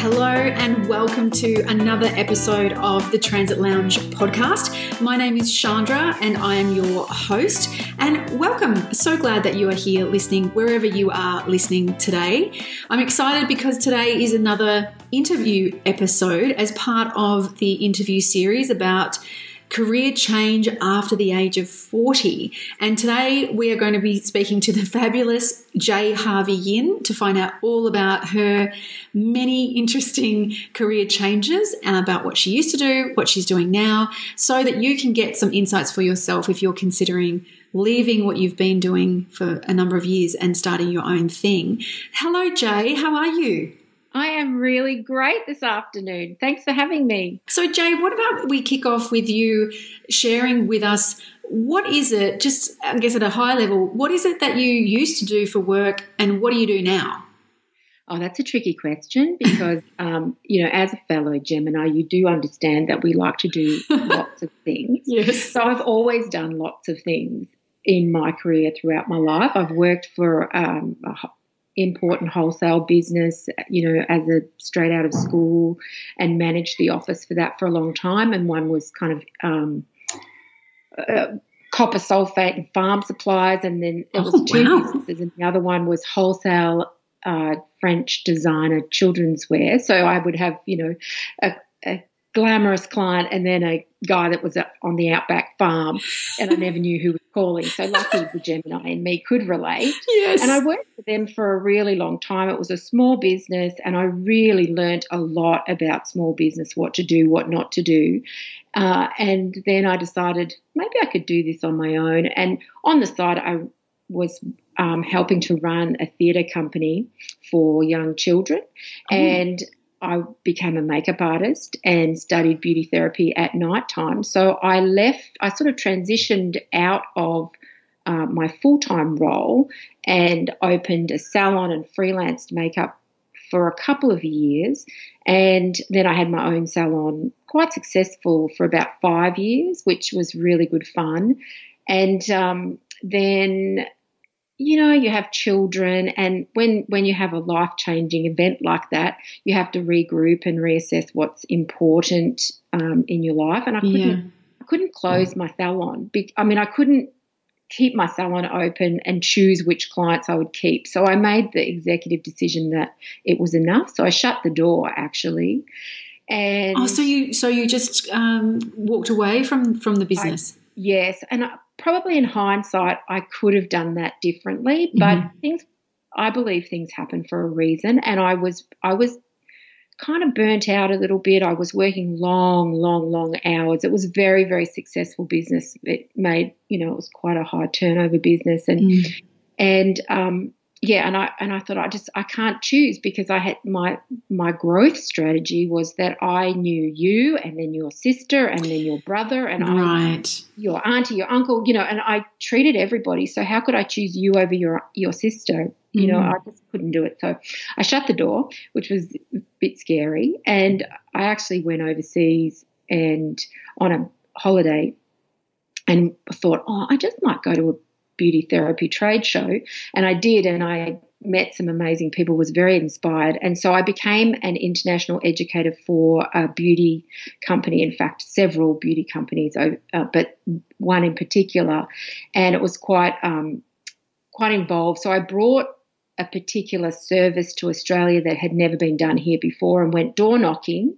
Hello, and welcome to another episode of the Transit Lounge podcast. My name is Chandra, and I am your host. And welcome. So glad that you are here listening wherever you are listening today. I'm excited because today is another interview episode as part of the interview series about career change after the age of 40. And today we are going to be speaking to the fabulous Jay Harvey Yin to find out all about her many interesting career changes and about what she used to do, what she's doing now, so that you can get some insights for yourself if you're considering leaving what you've been doing for a number of years and starting your own thing. Hello, Jay. How are you? I am really great this afternoon. Thanks for having me. So, Jay, what about we kick off with you sharing with us what is it, just I guess at a high level, what is it that you used to do for work and what do you do now? Oh, that's a tricky question because, um, you know, as a fellow Gemini, you do understand that we like to do lots of things. Yes. So I've always done lots of things in my career throughout my life. I've worked for um, a import and wholesale business, you know, as a straight out of school and managed the office for that for a long time. And one was kind of um, uh, copper sulfate and farm supplies. And then it was Oh, two wow. businesses. And the other one was wholesale uh, French designer children's wear. So I would have, you know, a, a glamorous client and then a guy that was on the outback farm and I never knew who was calling. So lucky the Gemini and me could relate. Yes. And I worked for them for a really long time. It was a small business, and I really learnt a lot about small business, what to do, what not to do. Uh, and then I decided maybe I could do this on my own. And on the side, I was um, helping to run a theatre company for young children. Oh. And I became a makeup artist and studied beauty therapy at night time. So I left, I sort of transitioned out of uh, my full time role and opened a salon and freelanced makeup for a couple of years. And then I had my own salon, quite successful for about five years, which was really good fun. And um, then you know you have children and when when you have a life changing event like that you have to regroup and reassess what's important um, in your life. And i couldn't Yeah. i couldn't close my salon i mean i couldn't keep my salon open and choose which clients i would keep. So i made the executive decision that it was enough. So i shut the door actually. And Oh, so you so you just um, walked away from from the business? Yes, and I, probably in hindsight, I could have done that differently. But Mhm. things, I believe things happen for a reason, and I was, I was kind of burnt out a little bit. I was working long, long, long hours. It was very, very successful business. It made, you know, it was quite a high turnover business, and Mm. and um, yeah, and I and I thought I just I can't choose because I had my my growth strategy was that I knew you and then your sister and then your brother and I your auntie, your uncle, you know, and I treated everybody. So how could I choose you over your your sister? You know, Mm. I just couldn't do it. So I shut the door, which was a bit scary, and I actually went overseas and on a holiday, and thought, oh, I just might go to a beauty therapy trade show, and I did, and I met some amazing people was very inspired and so i became an international educator for a beauty company in fact several beauty companies uh, but one in particular and it was quite um, quite involved so i brought a particular service to australia that had never been done here before and went door knocking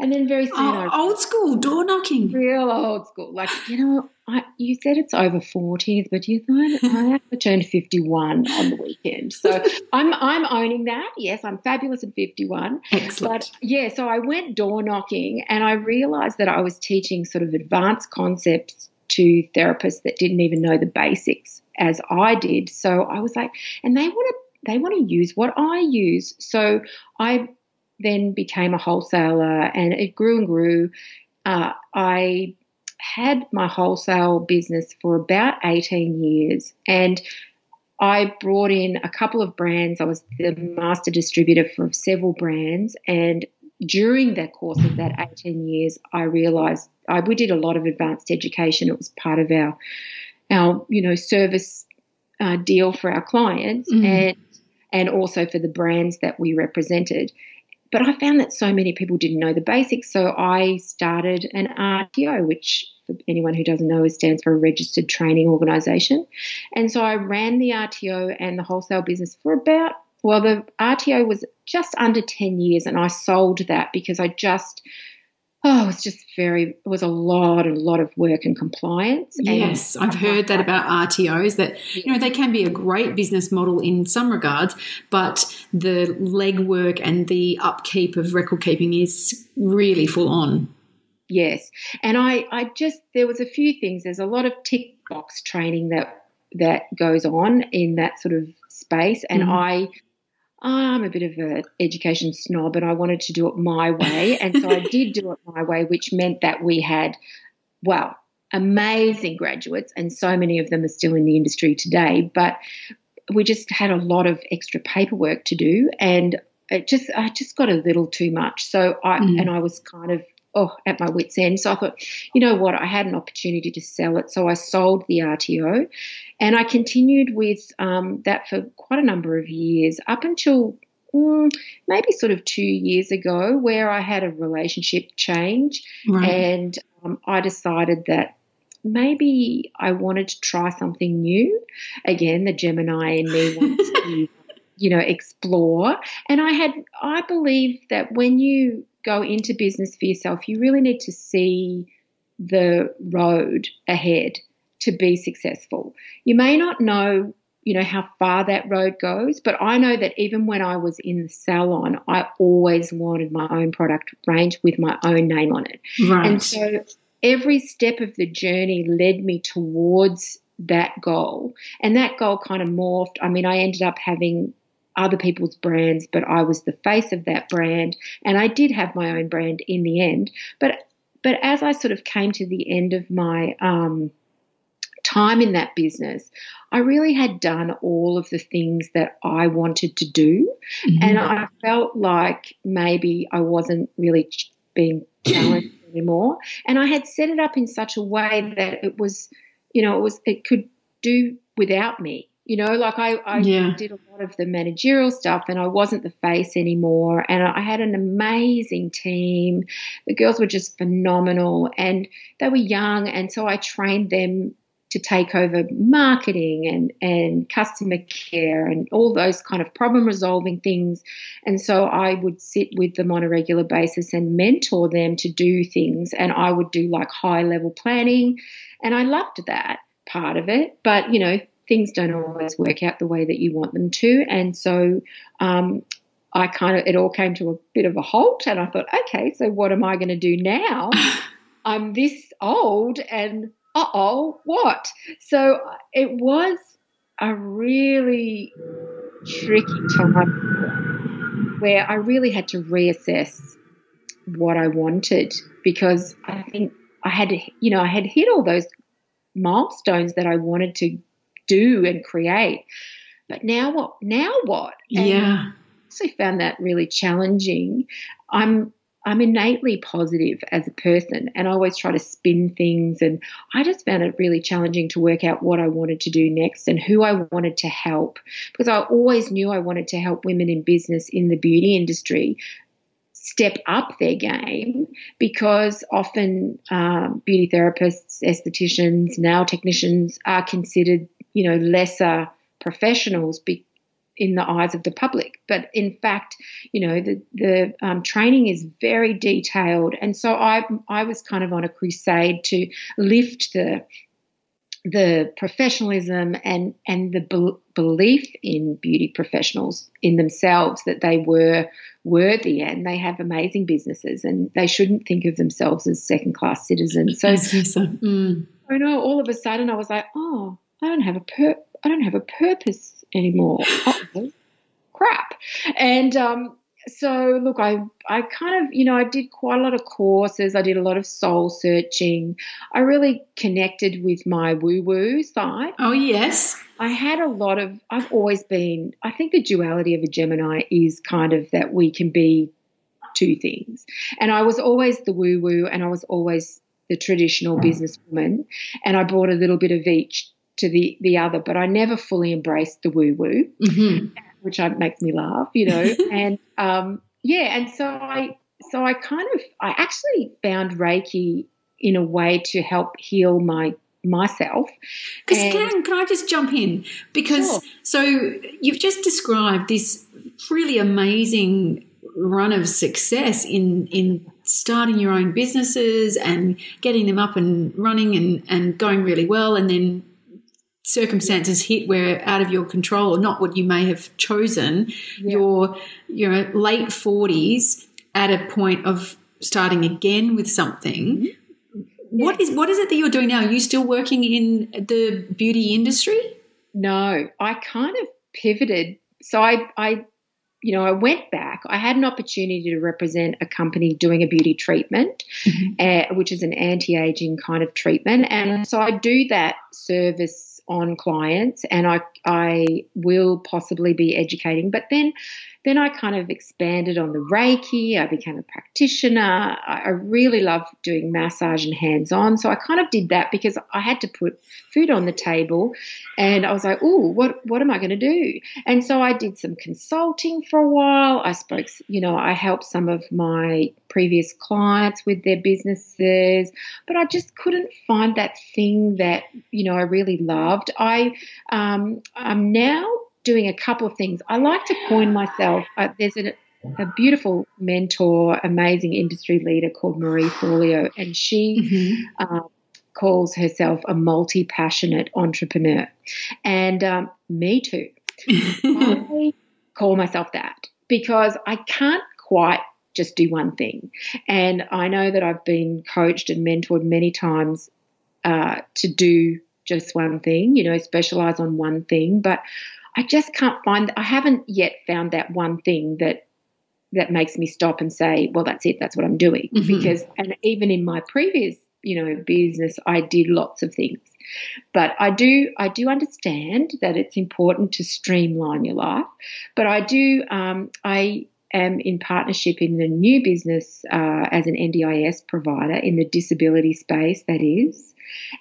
and then very soon Oh, I old school door knocking. real old school. Like, you know, I, you said it's over 40, but you thought I actually turned 51 on the weekend. So I'm, I'm owning that. Yes, I'm fabulous at 51. Excellent. But yeah, so I went door knocking and I realized that I was teaching sort of advanced concepts to therapists that didn't even know the basics as I did. So I was like, and they would have they want to use what I use. So I then became a wholesaler and it grew and grew. Uh, I had my wholesale business for about 18 years and I brought in a couple of brands. I was the master distributor for several brands. And during the course of that 18 years, I realized I, we did a lot of advanced education. It was part of our, our you know, service uh, deal for our clients mm. and, and also for the brands that we represented. But I found that so many people didn't know the basics. So I started an RTO, which for anyone who doesn't know, it stands for a registered training organisation. And so I ran the RTO and the wholesale business for about, well, the RTO was just under 10 years, and I sold that because I just, oh, it was just very, it was a lot, a lot of work and compliance. Yes, and I've heard that about RTOs that, you know, they can be a great business model in some regards, but the legwork and the upkeep of record keeping is really full on. Yes. And I, I just, there was a few things. There's a lot of tick box training that, that goes on in that sort of space. And mm. I, I'm a bit of an education snob and I wanted to do it my way. And so I did do it my way, which meant that we had, well, amazing graduates, and so many of them are still in the industry today. But we just had a lot of extra paperwork to do, and it just I just got a little too much. So I mm. and I was kind of oh, at my wits' end. So I thought, you know what, I had an opportunity to sell it. So I sold the RTO and I continued with um, that for quite a number of years up until mm, maybe sort of two years ago, where I had a relationship change right. and um, I decided that maybe I wanted to try something new. Again, the Gemini in me wants to. You know, explore. And I had, I believe that when you go into business for yourself, you really need to see the road ahead to be successful. You may not know, you know, how far that road goes, but I know that even when I was in the salon, I always wanted my own product range with my own name on it. Right. And so every step of the journey led me towards that goal. And that goal kind of morphed. I mean, I ended up having other people's brands, but I was the face of that brand, and I did have my own brand in the end. But but as I sort of came to the end of my um, time in that business, I really had done all of the things that I wanted to do, mm-hmm. and I felt like maybe I wasn't really being challenged anymore. And I had set it up in such a way that it was, you know, it was it could do without me. You know, like I, I yeah. did a lot of the managerial stuff and I wasn't the face anymore. And I had an amazing team. The girls were just phenomenal and they were young. And so I trained them to take over marketing and, and customer care and all those kind of problem resolving things. And so I would sit with them on a regular basis and mentor them to do things. And I would do like high level planning. And I loved that part of it. But, you know, things don't always work out the way that you want them to. And so um, I kind of, it all came to a bit of a halt. And I thought, okay, so what am I going to do now? I'm this old and uh oh, what? So it was a really tricky time where I really had to reassess what I wanted because I think I had, you know, I had hit all those milestones that I wanted to do and create. But now what? Now what? And yeah. I found that really challenging. I'm I'm innately positive as a person and I always try to spin things and I just found it really challenging to work out what I wanted to do next and who I wanted to help because I always knew I wanted to help women in business in the beauty industry step up their game because often um, beauty therapists, estheticians, nail technicians are considered you know, lesser professionals be, in the eyes of the public. But in fact, you know, the the um, training is very detailed, and so I I was kind of on a crusade to lift the the professionalism and and the be- belief in beauty professionals in themselves that they were worthy and they have amazing businesses and they shouldn't think of themselves as second class citizens. So, so mm. I know all of a sudden I was like, oh, I don't have a pur- I don't have a purpose anymore. crap. And um, so look, I I kind of you know I did quite a lot of courses. I did a lot of soul searching. I really connected with my woo woo side. Oh yes. I had a lot of. I've always been. I think the duality of a Gemini is kind of that we can be two things, and I was always the woo woo, and I was always the traditional businesswoman, and I brought a little bit of each to the the other, but I never fully embraced the woo woo. Mm-hmm which makes me laugh, you know. and um, yeah, and so I so I kind of I actually found Reiki in a way to help heal my myself. Because can can I just jump in because sure. so you've just described this really amazing run of success in in starting your own businesses and getting them up and running and and going really well and then circumstances hit where out of your control or not what you may have chosen yeah. your you know late 40s at a point of starting again with something mm-hmm. what is what is it that you're doing now are you still working in the beauty industry no i kind of pivoted so i i you know, I went back. I had an opportunity to represent a company doing a beauty treatment, mm-hmm. uh, which is an anti aging kind of treatment. And so I do that service on clients and I, I will possibly be educating. But then then I kind of expanded on the Reiki. I became a practitioner. I really love doing massage and hands on. So I kind of did that because I had to put food on the table and I was like, oh, what, what am I going to do? And so I did some consulting for a while. I spoke, you know, I helped some of my previous clients with their businesses, but I just couldn't find that thing that, you know, I really loved. I, um, I'm now doing a couple of things. I like to coin myself. Uh, there's a, a, beautiful mentor, amazing industry leader called Marie Forleo, and she mm-hmm. uh, calls herself a multi passionate entrepreneur. And um, me too. I call myself that because I can't quite just do one thing. And I know that I've been coached and mentored many times uh, to do just one thing, you know, specialize on one thing. But I just can't find. I haven't yet found that one thing that that makes me stop and say, "Well, that's it. That's what I'm doing." Mm-hmm. Because, and even in my previous, you know, business, I did lots of things. But I do, I do understand that it's important to streamline your life. But I do, um, I am in partnership in the new business uh, as an NDIS provider in the disability space. That is,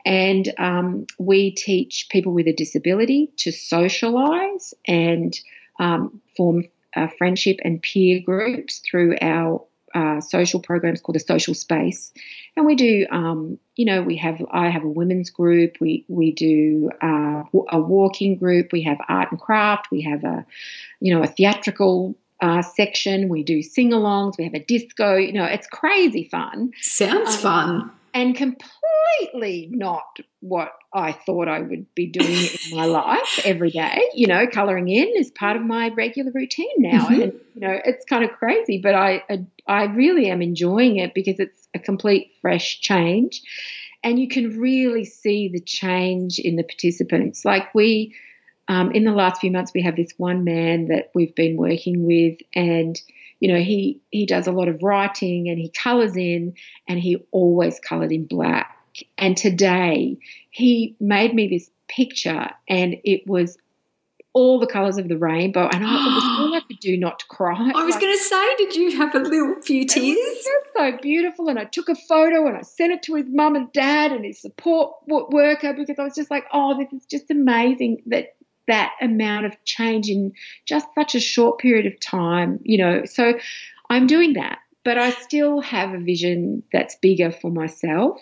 and um, we teach people with a disability to socialise and um, form uh, friendship and peer groups through our uh, social programs called the Social Space, and we do. Um, you know, we have. I have a women's group. We we do uh, a walking group. We have art and craft. We have a, you know, a theatrical uh, section. We do sing-alongs. We have a disco. You know, it's crazy fun. Sounds um, fun and completely not what I thought I would be doing in my life every day. You know, colouring in is part of my regular routine now, mm-hmm. and you know it's kind of crazy, but I I really am enjoying it because it's a complete fresh change, and you can really see the change in the participants. Like we, um, in the last few months, we have this one man that we've been working with, and you know, he he does a lot of writing and he colors in, and he always colored in black. And today he made me this picture, and it was all the colours of the rainbow, and I, it was all I could do not to cry. I was like, going to say, did you have a little few tears? It was so beautiful, and I took a photo and I sent it to his mum and dad and his support worker because I was just like, oh, this is just amazing that that amount of change in just such a short period of time, you know. So I'm doing that, but I still have a vision that's bigger for myself.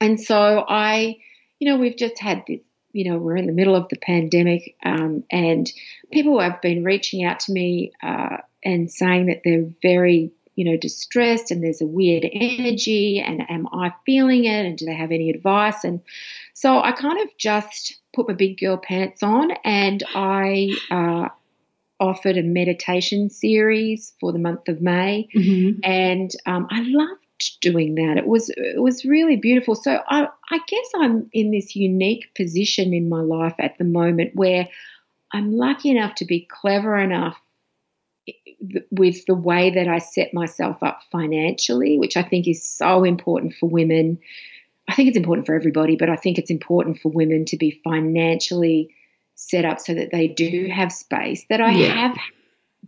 And so I, you know, we've just had this, you know, we're in the middle of the pandemic, um, and people have been reaching out to me uh, and saying that they're very you know, distressed and there's a weird energy and am I feeling it and do they have any advice? And so I kind of just put my big girl pants on and I uh, offered a meditation series for the month of May, mm-hmm. and um, I loved doing that. It was it was really beautiful. So I I guess I'm in this unique position in my life at the moment where I'm lucky enough to be clever enough with the way that I set myself up financially, which I think is so important for women. I think it's important for everybody, but I think it's important for women to be financially set up so that they do have space. That I yeah. have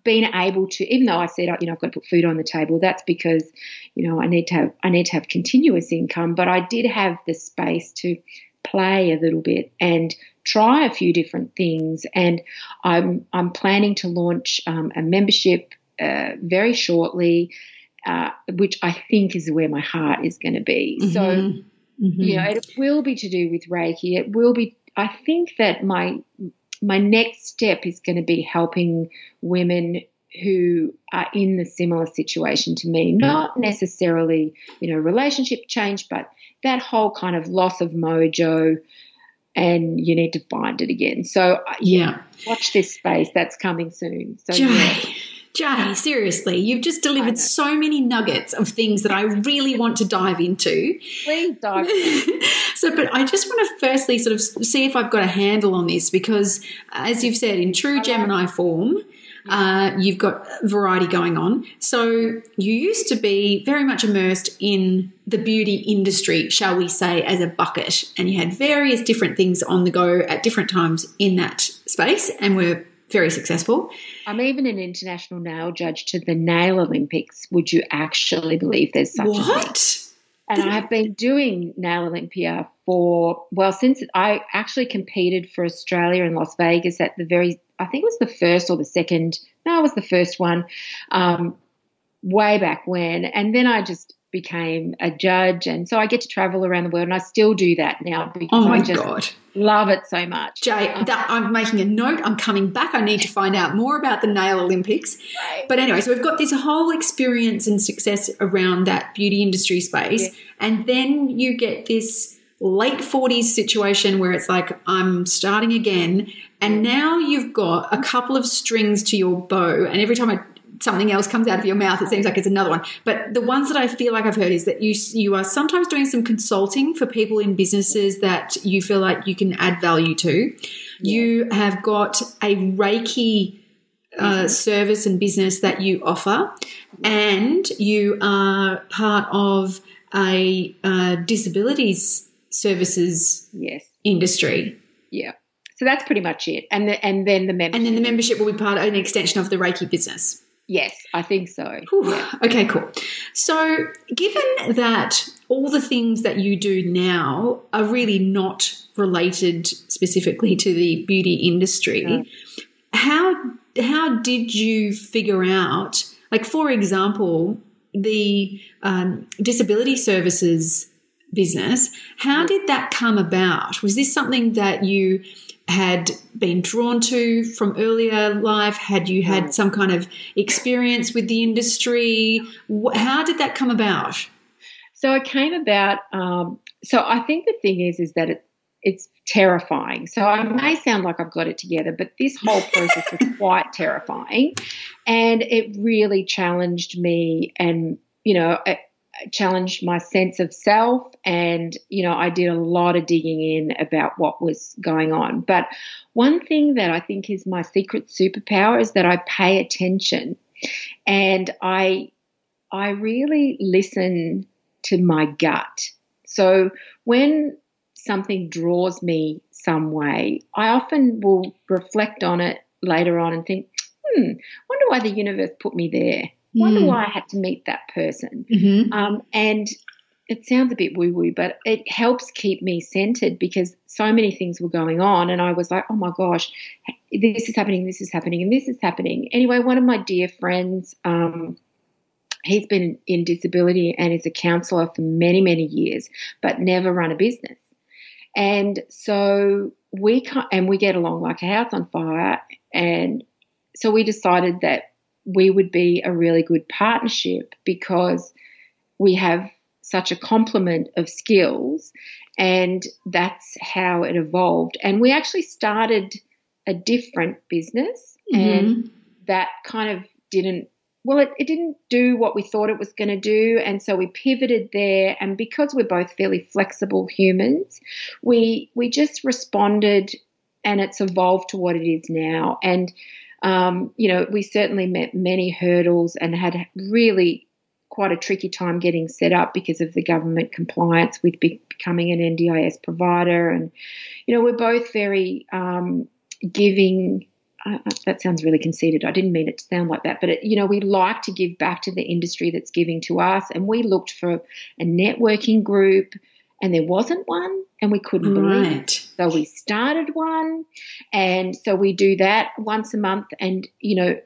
been able to, even though I said, you know, I've got to put food on the table, that's because, you know, I need to have, I need to have continuous income, but I did have the space to play a little bit and try a few different things. And I'm, I'm planning to launch um, a membership uh, very shortly, uh, which I think is where my heart is going to be. Mm-hmm. So, mm-hmm. you know, it will be to do with Reiki. It will be, I think that my, my next step is going to be helping women who are in the similar situation to me, not necessarily, you know, relationship change, but that whole kind of loss of mojo and you need to find it again. So uh, yeah, watch this space. That's coming soon. So Jay, yeah. Jay, seriously, you've just delivered so many nuggets of things that I really want to dive into. Please dive. so, but I just want to firstly sort of see if I've got a handle on this because, as you've said, in true Gemini form, uh, you've got variety going on. So you used to be very much immersed in the beauty industry, shall we say, as a bucket, and you had various different things on the go at different times in that space, and were very successful. I'm even an international nail judge to the Nail Olympics. Would you actually believe there's such what? a thing? What? And I have been doing Nail Olympia for, well, since I actually competed for Australia in Las Vegas at the very I think it was the first or the second. No, it was the first one, um, way back when. And then I just became a judge, and so I get to travel around the world, and I still do that now because oh my I just God. love it so much. Jay, that, I'm making a note. I'm coming back. I need to find out more about the Nail Olympics. Right. But anyway, so we've got this whole experience and success around that beauty industry space, yeah. and then you get this late 40s situation where it's like, I'm starting again. And now you've got a couple of strings to your bow. And every time I, something else comes out of your mouth, it seems like it's another one. But the ones that I feel like I've heard is that you, you are sometimes doing some consulting for people in businesses that you feel like you can add value to. Yeah. You have got a Reiki uh, service and business that you offer, and you are part of a uh, disabilities services yes. industry. Yeah. So that's pretty much it. And the, and then the membership. And then the membership will be part of an extension of the Reiki business. Yes, I think so. Yeah. Okay, cool. So, given that all the things that you do now are really not related specifically to the beauty industry, no. how how did you figure out? Like, for example, the um, disability services business. How did that come about? Was this something that you had been drawn to from earlier life? Had you had some kind of experience with the industry? How did that come about? So it came about. Um, so I think the thing is, is that it, it's terrifying. So I may sound like I've got it together, but this whole process was quite terrifying, and it really challenged me. And you know, it, challenged my sense of self and you know I did a lot of digging in about what was going on. But one thing that I think is my secret superpower is that I pay attention and I I really listen to my gut. So when something draws me some way I often will reflect on it later on and think hmm wonder why the universe put me there Wonder mm. why I had to meet that person. Mm-hmm. Um, and it sounds a bit woo woo, but it helps keep me centered because so many things were going on. And I was like, oh my gosh, this is happening, this is happening, and this is happening. Anyway, one of my dear friends, um, he's been in disability and is a counselor for many, many years, but never run a business. And so we and we get along like a house on fire. And so we decided that we would be a really good partnership because we have such a complement of skills and that's how it evolved and we actually started a different business mm-hmm. and that kind of didn't well it, it didn't do what we thought it was going to do and so we pivoted there and because we're both fairly flexible humans we we just responded and it's evolved to what it is now. And um, you know, we certainly met many hurdles and had really quite a tricky time getting set up because of the government compliance with be- becoming an NDIS provider. And, you know, we're both very um, giving. Uh, that sounds really conceited. I didn't mean it to sound like that, but it, you know, we like to give back to the industry that's giving to us, and we looked for a networking group, and there wasn't one, and we couldn't right. believe it. So we started one, and so we do that once a month, and you know,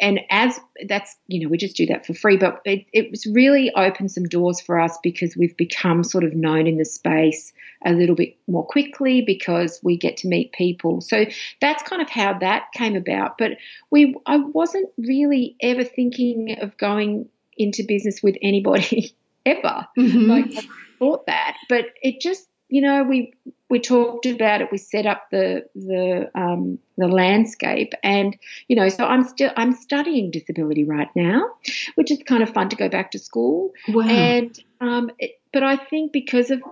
and as that's you know we just do that for free but it, it was really opened some doors for us because we've become sort of known in the space a little bit more quickly because we get to meet people so that's kind of how that came about but we i wasn't really ever thinking of going into business with anybody ever mm-hmm. like thought that but it just you know, we we talked about it. We set up the the um, the landscape, and you know, so I'm still I'm studying disability right now, which is kind of fun to go back to school. Wow. And um, it, but I think because of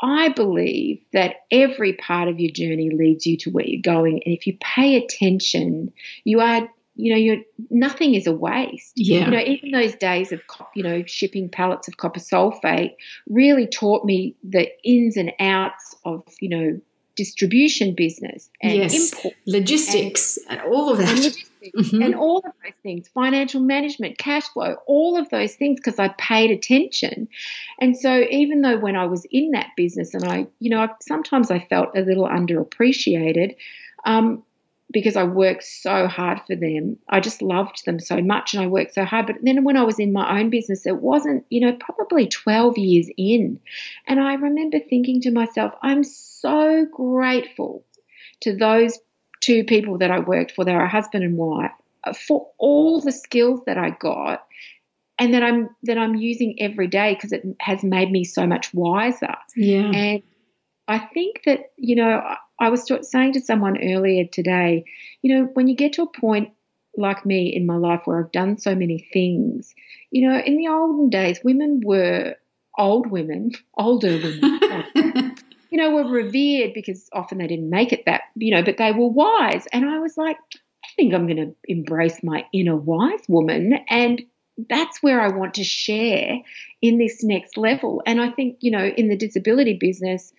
I believe that every part of your journey leads you to where you're going, and if you pay attention, you are you know, you're nothing is a waste. Yeah. You know, even those days of you know shipping pallets of copper sulfate really taught me the ins and outs of you know distribution business and yes. import logistics and, and, all of that. And, mm-hmm. and all of those things, financial management, cash flow, all of those things because I paid attention. And so even though when I was in that business and I, you know, sometimes I felt a little underappreciated, um, because I worked so hard for them. I just loved them so much and I worked so hard. But then when I was in my own business, it wasn't, you know, probably 12 years in. And I remember thinking to myself, I'm so grateful to those two people that I worked for, they were a husband and wife, for all the skills that I got and that I'm that I'm using every day because it has made me so much wiser. Yeah. And I think that, you know, I was saying to someone earlier today, you know, when you get to a point like me in my life where I've done so many things, you know, in the olden days, women were old women, older women, you know, were revered because often they didn't make it that, you know, but they were wise. And I was like, I think I'm going to embrace my inner wise woman. And that's where I want to share in this next level. And I think, you know, in the disability business,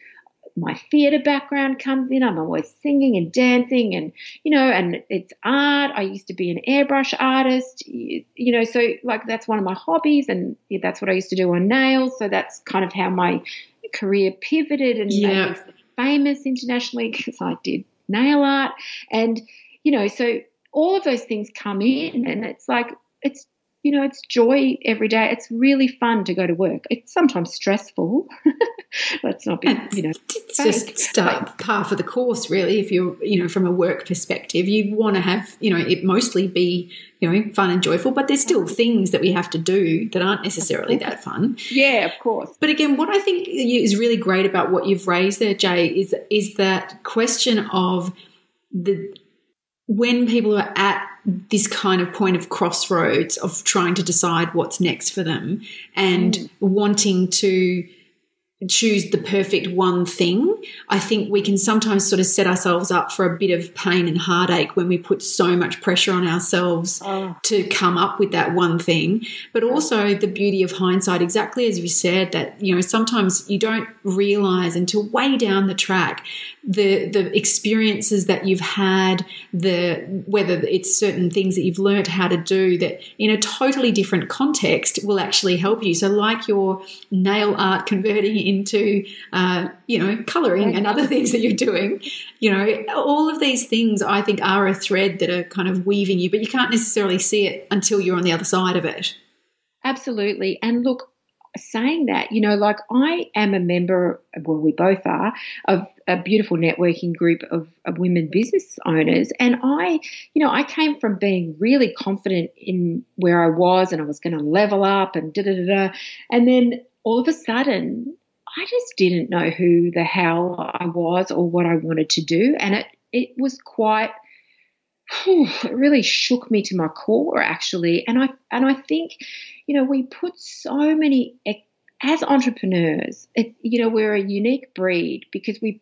my theatre background comes in. I'm always singing and dancing, and you know, and it's art. I used to be an airbrush artist, you, know, so like that's one of my hobbies, and that's what I used to do on nails. So that's kind of how my career pivoted and yeah. made me famous internationally because I did nail art, and you know, so all of those things come in, and it's like it's you know, it's joy every day. It's really fun to go to work. It's sometimes stressful. Let's not be, you know, it's just start part of the course, really. If you're, you know, from a work perspective, you want to have, you know, it mostly be, you know, fun and joyful, but there's still things that we have to do that aren't necessarily that fun. Yeah, of course. But again, what I think is really great about what you've raised there, Jay, is is that question of the when people are at this kind of point of crossroads of trying to decide what's next for them and mm. wanting to choose the perfect one thing, I think we can sometimes sort of set ourselves up for a bit of pain and heartache when we put so much pressure on ourselves oh. to come up with that one thing. But also the beauty of hindsight, exactly as you said, that, you know, sometimes you don't realize until way down the track the the experiences that you've had, the whether it's certain things that you've learned how to do that in a totally different context will actually help you. So like your nail art converting into, uh, you know, coloring and other things that you're doing. You know, all of these things I think are a thread that are kind of weaving you, but you can't necessarily see it until you're on the other side of it. Absolutely. And look, saying that, you know, like I am a member, well, we both are, of a beautiful networking group of, of, women business owners. And I, you know, I came from being really confident in where I was and I was going to level up and da da da da. And then all of a sudden, I just didn't know who the hell I was or what I wanted to do. And it, it was quite, whew, it really shook me to my core actually. And I, and I think, you know, we put so many, as entrepreneurs, it, you know, we're a unique breed because we,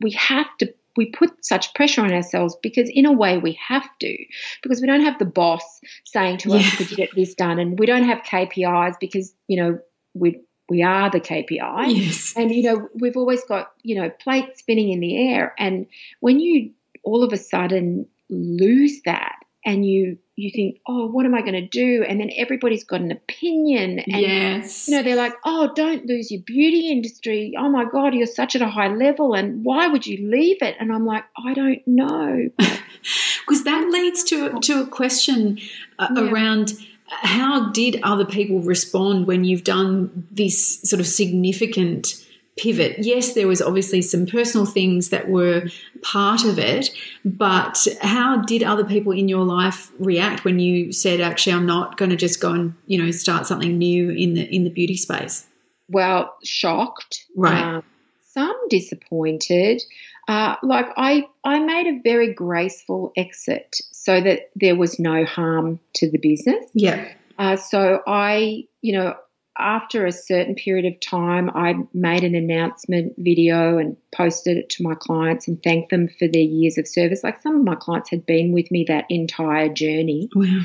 we have to we put such pressure on ourselves because in a way we have to because we don't have the boss saying to us Yeah. could you get this done and we don't have KPIs because you know we we are the KPI Yes. and you know we've always got you know plates spinning in the air. And when you all of a sudden lose that and you you think oh what am i going to do? And then everybody's got an opinion and yes. you know they're like oh don't lose your beauty industry. Oh my god you're such at a high level. And why would you leave it? And i'm like i don't know. Because that leads to to a question uh, Yeah. around how did other people respond when you've done this sort of significant pivot? Yes there was obviously some personal things that were part of it but how did other people in your life react when you said actually i'm not going to just go and you know start something new in the in the beauty space well shocked. Right. um, some disappointed. Uh, like i i made a very graceful exit so that there was no harm to the business yeah Uh, so I, you know, after a certain period of time, I made an announcement video and posted it to my clients and thanked them for their years of service. Like some of my clients had been with me that entire journey. wow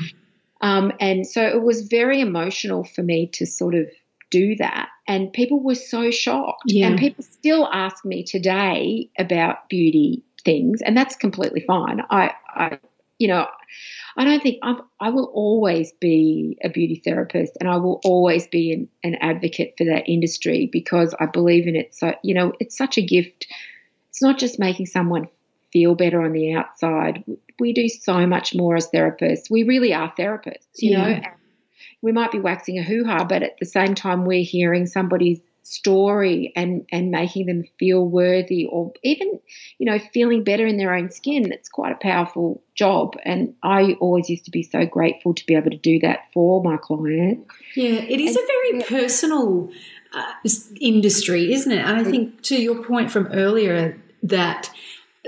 Um, and so it was very emotional for me to sort of do that. And people were so shocked. Yeah. And people still ask me today about beauty things, and that's completely fine. I, I you know, I don't think I've, I will always be a beauty therapist and I will always be an, an advocate for that industry because I believe in it. So, you know, it's such a gift. It's not just making someone feel better on the outside. We do so much more as therapists. We really are therapists, you Yeah. know. And we might be waxing a hoo ha, but at the same time, we're hearing somebody's story and and making them feel worthy or even you know feeling better in their own skin it's quite a powerful job and i always used to be so grateful to be able to do that for my client Yeah, it is And- a very yeah. personal uh, industry, isn't it? And I think to your point from earlier that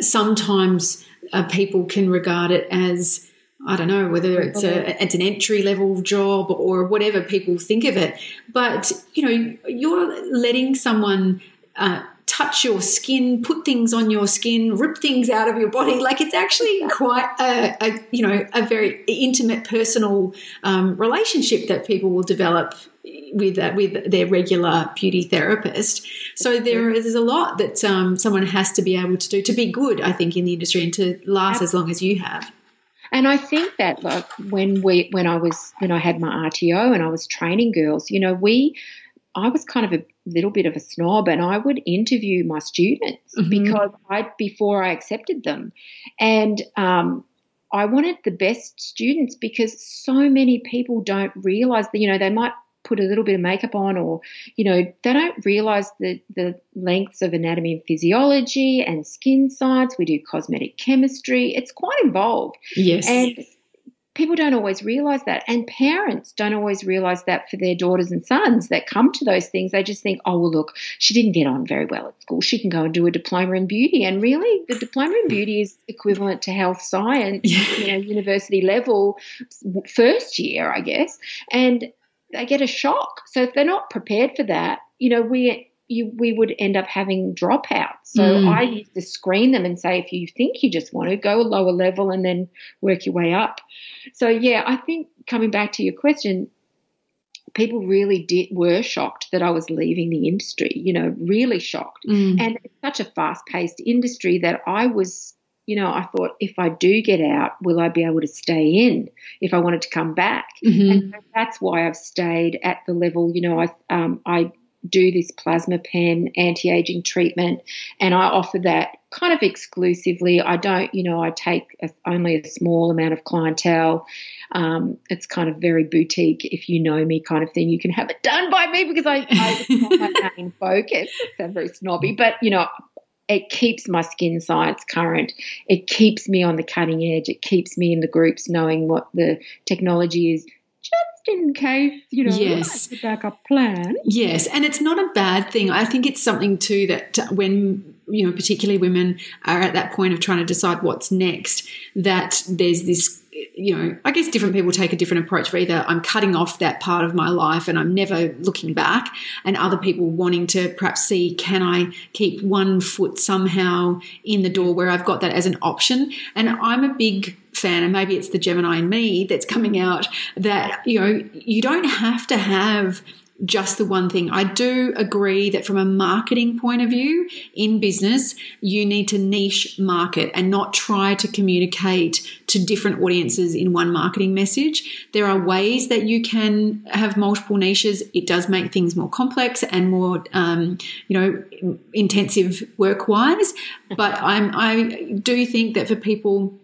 sometimes uh, people can regard it as I don't know whether it's a it's an entry level job or whatever people think of it, but you know you're letting someone. Uh, touch your skin, put things on your skin, rip things out of your body. Like it's actually quite a, a you know a very intimate, personal um, relationship that people will develop with uh, with their regular beauty therapist. So there is a lot that um, someone has to be able to do to be good. I think in the industry and to last as long as you have. And I think that like when we when I was when I had my RTO and I was training girls, you know, we I was kind of a little bit of a snob and I would interview my students Mhm. because I before I accepted them. And um I wanted the best students because so many people don't realize that, you know, they might put a little bit of makeup on or, you know, they don't realize the, the lengths of anatomy and physiology and skin science. We do cosmetic chemistry. It's quite involved. Yes. And people don't always realize that. And parents don't always realize that for their daughters and sons that come to those things. They just think, oh, well, look, she didn't get on very well at school. She can go and do a diploma in beauty. And really, the diploma in beauty is equivalent to health science, you know, university level, first year, I guess. And they get a shock. So if they're not prepared for that, you know, we. You, we would end up having dropouts. So Mm. I used to screen them and say, if you think you just want to go a lower level and then work your way up. So yeah, I think coming back to your question, people really did were shocked that I was leaving the industry. You know, really shocked. Mm. And it's such a fast-paced industry that I was, you know, I thought if I do get out, will I be able to stay in if I wanted to come back? Mhm. And that's why I've stayed at the level. You know, I um, I do this plasma pen anti-aging treatment, and I offer that kind of exclusively. I don't, you know, I take a, only a small amount of clientele. Um, it's kind of very boutique, if you know me, kind of thing. You can have it done by me because I, I not my main focus. It's very snobby, but you know. It keeps my skin science current. It keeps me on the cutting edge. It keeps me in the groups knowing what the technology is, just in case, you know, Yes. a backup plan. Yes, and it's not a bad thing. I think it's something too that uh, when you know, particularly women are at that point of trying to decide what's next, that there's this you know, I guess different people take a different approach for either I'm cutting off that part of my life and I'm never looking back, and other people wanting to perhaps see can I keep one foot somehow in the door where I've got that as an option. And I'm a big fan, and maybe it's the Gemini in me that's coming out that, you know, you don't have to have just the one thing. I do agree that from a marketing point of view in business, you need to niche market and not try to communicate to different audiences in one marketing message. There are ways that you can have multiple niches. It does make things more complex and more, um, you know, intensive work wise. But I'm, I do think that for people,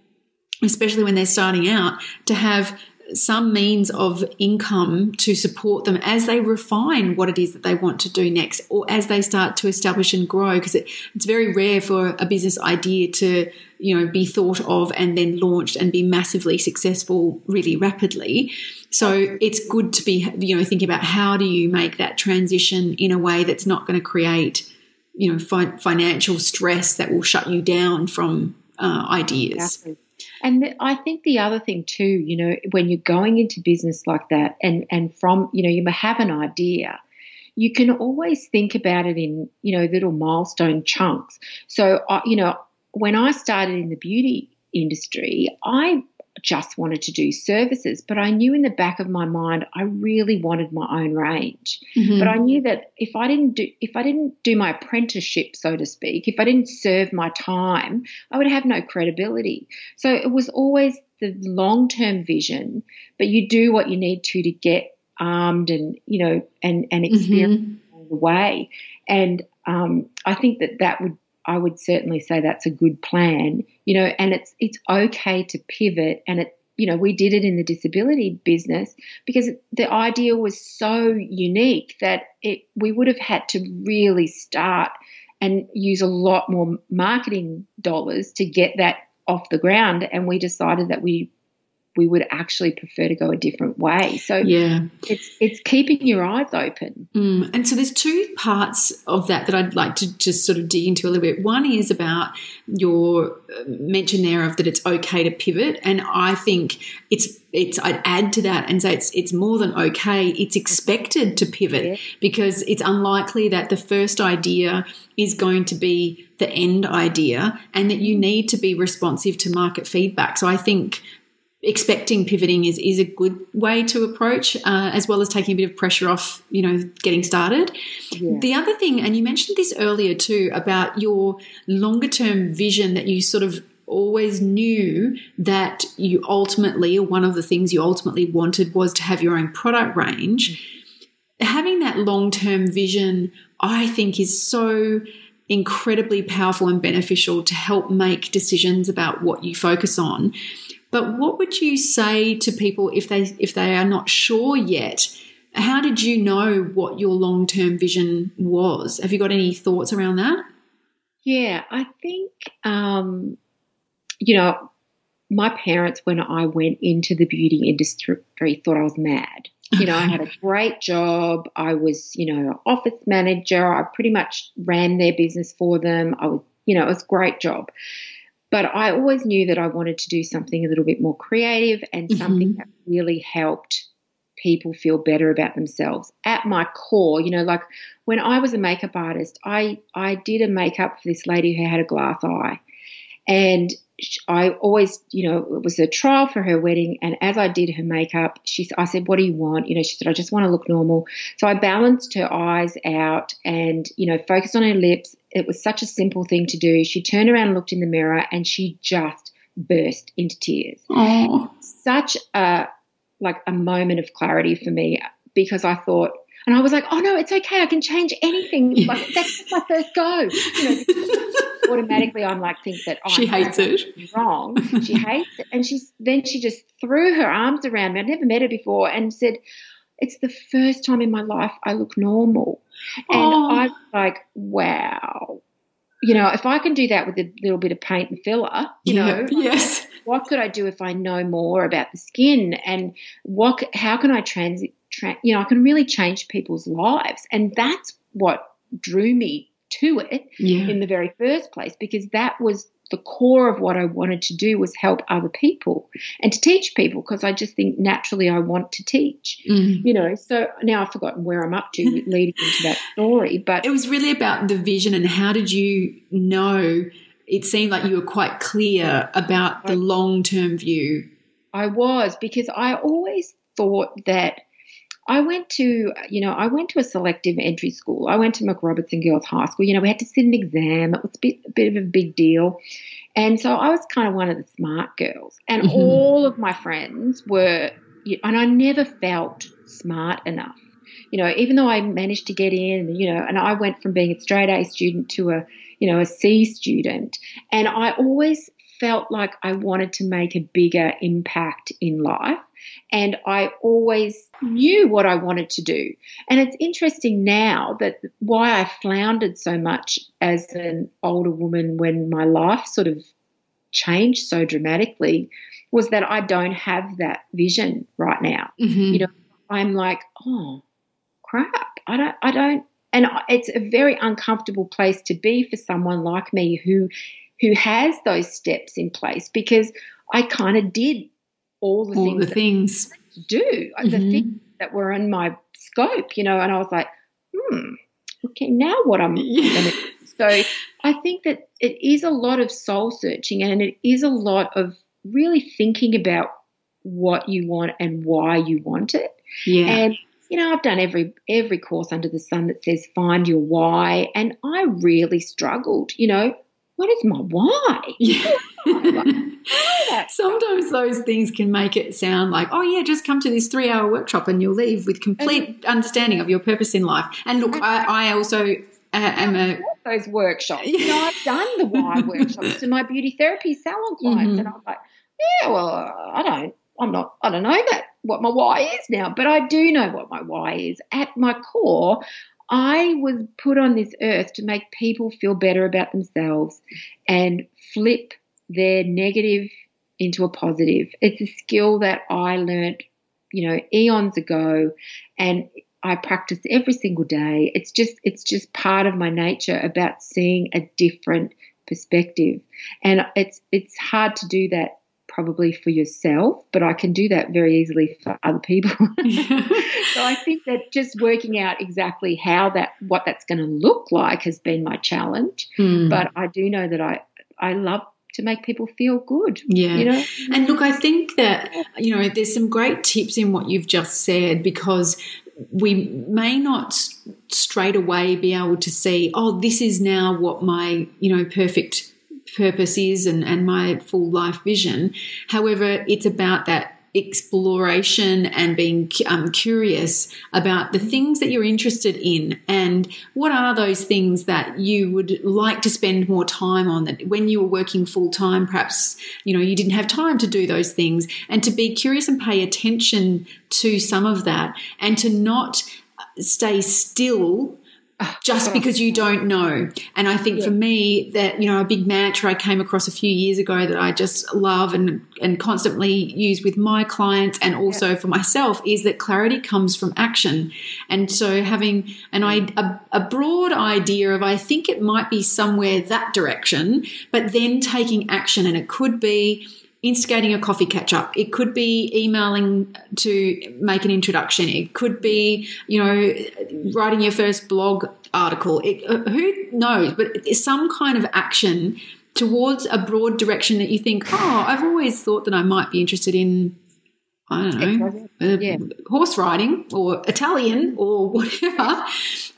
especially when they're starting out, to have some means of income to support them as they refine what it is that they want to do next or as they start to establish and grow because it, it's very rare for a business idea to you know be thought of and then launched and be massively successful really rapidly so it's good to be you know thinking about how do you make that transition in a way that's not going to create you know fi- financial stress that will shut you down from uh, ideas exactly. And I think the other thing too, you know, when you're going into business like that, and and from you know, you have an idea, you can always think about it in you know little milestone chunks. So, you know, when I started in the beauty industry, I just wanted to do services, but I knew in the back of my mind I really wanted my own range. Mm-hmm. But I knew that if I didn't do if I didn't do my apprenticeship, so to speak, if I didn't serve my time, I would have no credibility. So it was always the long term vision, but you do what you need to to get armed and you know and and mm-hmm. experience mm-hmm. the way. And um, I think that that would I would certainly say that's a good plan. You know, and it's it's okay to pivot, and it you know we did it in the disability business because the idea was so unique that it we would have had to really start and use a lot more marketing dollars to get that off the ground, and we decided that we we would actually prefer to go a different way. So yeah, it's it's keeping your eyes open. Mm. And so there's two parts of that that I'd like to just sort of dig into a little bit. One is about your uh, mention there of that it's okay to pivot, and I think it's it's I'd add to that and say it's it's more than okay. It's expected to pivot yeah. because it's unlikely that the first idea is going to be the end idea and that you need to be responsive to market feedback. So I think expecting pivoting is, is a good way to approach, uh, as well as taking a bit of pressure off, you know, getting started. Yeah. The other thing, and you mentioned this earlier too, about your longer term vision that you sort of always knew that you ultimately, or one of the things you ultimately wanted was to have your own product range. Mm-hmm. Having that long term vision, I think, is so incredibly powerful and beneficial to help make decisions about what you focus on but what would you say to people if they if they are not sure yet? How did you know what your long term vision was? Have you got any thoughts around that? Yeah, I think um, you know my parents when I went into the beauty industry thought I was mad. You know, I had a great job. I was, you know, office manager. I pretty much ran their business for them. I was, you know, it was a great job. But I always knew that I wanted to do something a little bit more creative and mm-hmm. something that really helped people feel better about themselves at my core you know like when i was a makeup artist i i did a makeup for this lady who had a glass eye and I always, you know, it was a trial for her wedding. And as I did her makeup, she, I said, "What do you want?" You know, she said, "I just want to look normal." So I balanced her eyes out and, you know, focused on her lips. It was such a simple thing to do. She turned around and looked in the mirror, and she just burst into tears. Oh. Such a like a moment of clarity for me because I thought, and I was like, "Oh no, it's okay. I can change anything. Like that's my first go." You know, automatically I'm like think that oh, she hates it wrong. She hates it, and she's then she just threw her arms around me. I'd never met her before, and said, "It's the first time in my life I look normal," and oh. I was like, "Wow." You know, if I can do that with a little bit of paint and filler, you yeah, know, yes. What could I do if I know more about the skin and what? How can I transit? Tra- you know, I can really change people's lives, and that's what drew me to it yeah. in the very first place because that was the core of what I wanted to do was help other people and to teach people because I just think naturally I want to teach, mm. you know. So now I've forgotten where I'm up to leading into that story, but it was really about the vision and how did you know? It seemed like you were quite clear about the long term view. I was because I always thought that I went to, you know, I went to a selective entry school. I went to Mac.Robertson Girls High School. You know, we had to sit an exam. It was a bit, a bit of a big deal. And so I was kind of one of the smart girls. And mm-hmm. all of my friends were, and I never felt smart enough. You know, even though I managed to get in, you know, and I went from being a straight A student to a, you know, a C student. And I always felt like I wanted to make a bigger impact in life. And I always knew what I wanted to do. And it's interesting now that why I floundered so much as an older woman when my life sort of changed so dramatically was that I don't have that vision right now. Mm-hmm. You know, I'm like, oh crap, I don't, I don't, and it's a very uncomfortable place to be for someone like me who who has those steps in place because I kind of did all the all things the things do mm-hmm. the things that were in my scope, you know, and I was like, hmm, okay, now what I'm yeah. going to so I think that it is a lot of soul searching and it is a lot of really thinking about what you want and why you want it. Yeah. And you know, I've done every every course under the sun that says find your why and I really struggled, you know, what is my why? Yeah. Sometimes those things can make it sound like, oh, yeah, just come to this three hour workshop and you'll leave with complete understanding of your purpose in life. And look, I, I also uh, am a. Those workshops. You know, I've done the why workshops to my beauty therapy salon clients, mm-hmm. and I'm like, yeah, well, I don't, I'm not, I don't know that what my why is now, but I do know what my why is. At my core, I was put on this earth to make people feel better about themselves and flip their negative into a positive. It's a skill that I learned, you know, eons ago and I practice every single day. It's just it's just part of my nature about seeing a different perspective. And it's it's hard to do that probably for yourself, but I can do that very easily for other people. so I think that just working out exactly how that what that's going to look like has been my challenge. Hmm. But I do know that I I love to make people feel good. Yeah. You know? And look, I think that, you know, there's some great tips in what you've just said because we may not straight away be able to see, oh, this is now what my, you know, perfect purpose is and, and my full life vision. However, it's about that exploration and being um, curious about the things that you're interested in. And what are those things that you would like to spend more time on that when you were working full time perhaps you know you didn't have time to do those things? And to be curious and pay attention to some of that and to not stay still just because you don't know. And I think yeah. for me that, you know, a big mantra I came across a few years ago that I just love and, and constantly use with my clients and also yeah. for myself is that clarity comes from action. And so having an a, a broad idea of I think it might be somewhere that direction, but then taking action and it could be instigating a coffee catch up. It could be emailing to make an introduction. It could be, you know, writing your first blog article. It, uh, who knows? But it's some kind of action towards a broad direction that you think, oh, I've always thought that I might be interested in I don't know, uh, yeah. horse riding or Italian or whatever.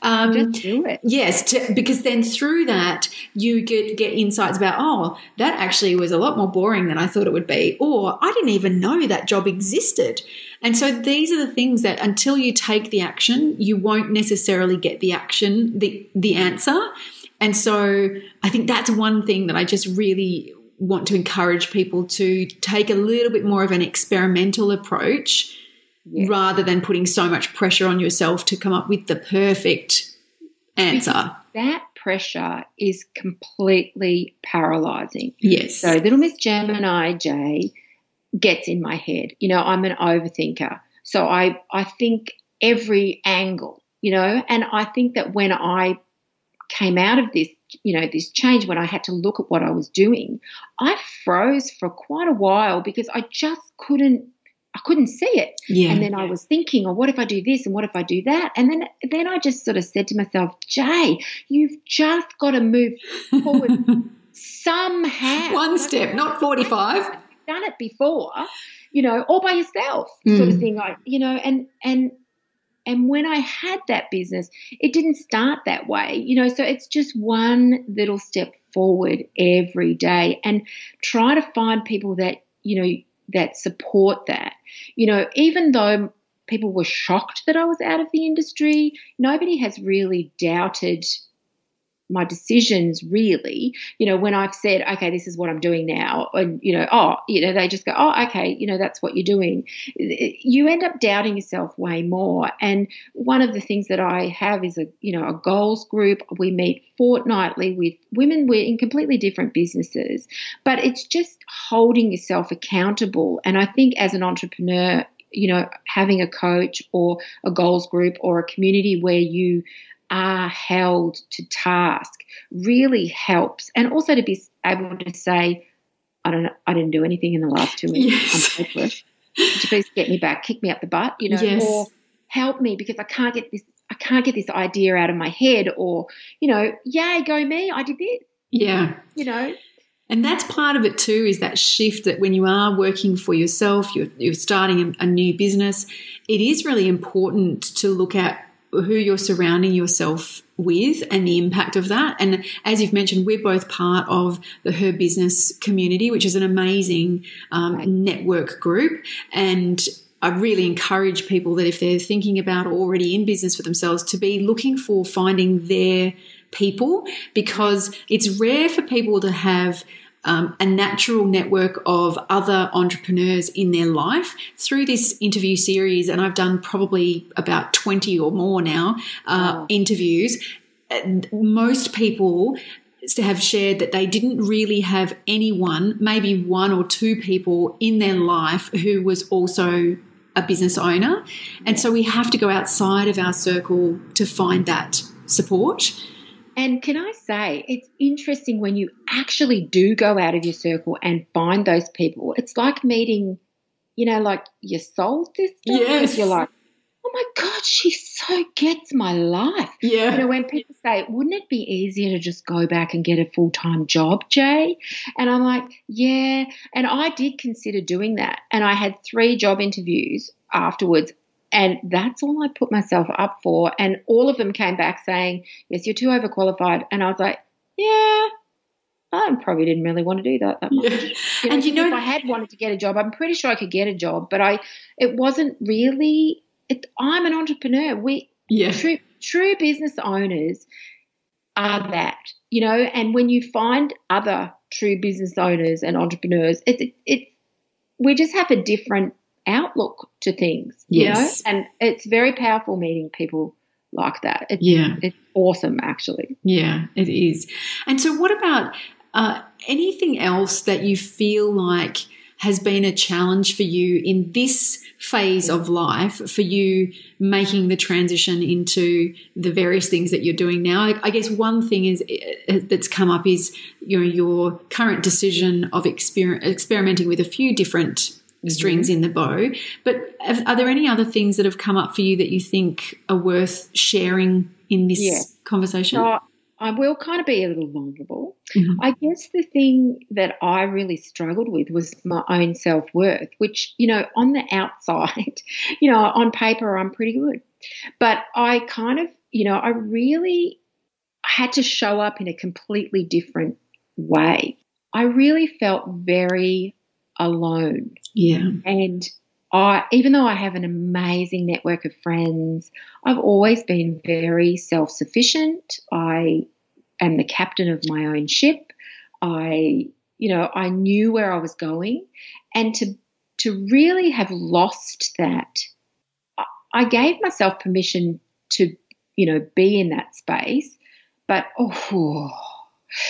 Um, Just do it. Yes, to, because then through that you get get insights about oh that actually was a lot more boring than I thought it would be, or I didn't even know that job existed. And so these are the things that until you take the action, you won't necessarily get the action, the the answer. And so I think that's one thing that I just really want to encourage people to take a little bit more of an experimental approach yeah. rather than putting so much pressure on yourself to come up with the perfect answer. That pressure is completely paralyzing. Yes. So little Miss Gemini J gets in my head. You know, I'm an overthinker. So I I think every angle, you know, and I think that when I came out of this, you know, this change when I had to look at what I was doing, I froze for quite a while because I just couldn't I couldn't see it. Yeah. And then I was thinking, oh, what if I do this and what if I do that? And then then I just sort of said to myself, Jai, you've just got to move forward somehow. One step, not 45. Done it before, you know, all by yourself, sort of Mm. thing. I, you know, and and and when I had that business, it didn't start that way, you know. So it's just one little step forward every day, and try to find people that you know that support that. You know, even though people were shocked that I was out of the industry, nobody has really doubted my decisions really. You know when i've said okay this is what i'm doing now and you know oh you know they just go oh okay you know that's what you're doing. You end up doubting yourself way more. And one of the things that i have is a you know a goals group. We meet fortnightly with women. We're in completely different businesses. But it's just holding yourself accountable. And i think as an entrepreneur you know having a coach or a goals group or a community where you are held to task really helps and also to be able to say i don't know i didn't do anything in the last two weeks Yes. i'm hopeless could you please get me back kick me up the butt you know Yes. or help me because i can't get this i can't get this idea out of my head or you know yay go me i did this Yeah. you know And that's part of it too, is that shift that when you are working for yourself, you're, you're starting a, a new business, it is really important to look at who you're surrounding yourself with and the impact of that. And as you've mentioned, we're both part of the Her Business community, which is an amazing um, Right. network group. And I really encourage people that if they're thinking about already in business for themselves, to be looking for finding their people because it's rare for people to have um, a natural network of other entrepreneurs in their life through this interview series. And I've done probably about 20 or more now uh, Wow. interviews. Most people have shared that they didn't really have anyone, maybe one or two people in their life who was also a business owner. And so we have to go outside of our circle to find that support. And can I say, it's interesting when you actually do go out of your circle and find those people. It's like meeting, you know, like your soul sister. Yes. You're like, oh my God, she so gets my life. Yeah. You know, when people say, wouldn't it be easier to just go back and get a full time job, Jai? And I'm like, yeah. And I did consider doing that. And I had three job interviews afterwards. And that's all I put myself up for. And all of them came back saying, yes, you're too overqualified. And I was like, yeah, I probably didn't really want to do that that much. Yeah. You know, And you know- if I had wanted to get a job, I'm pretty sure I could get a job, but I, it wasn't really. It, I'm an entrepreneur. We Yeah. true true business owners are that, you know. And when you find other true business owners and entrepreneurs, it's it, it we just have a different outlook to things, Yes. you know. And it's very powerful meeting people like that. It's, Yeah. it's awesome, actually. Yeah, it is. And so, what about uh, anything else that you feel like has been a challenge for you in this phase of life for you making the transition into the various things that you're doing now? I, guess one thing is uh, that's come up is you know your current decision of exper- experimenting with a few different strings in the bow. But are there any other things that have come up for you that you think are worth sharing in this Yeah. conversation? So I will kind of be a little vulnerable. Mhm. I guess the thing that I really struggled with was my own self worth, which, you know, on the outside, you know, on paper, I'm pretty good. But I kind of, you know, I really had to show up in a completely different way. I really felt very alone. Yeah. And I, even though I have an amazing network of friends, I've always been very self sufficient. I am the captain of my own ship. I, you know, I knew where I was going. And to, to really have lost that, I, gave myself permission to, you know, be in that space. But, oh,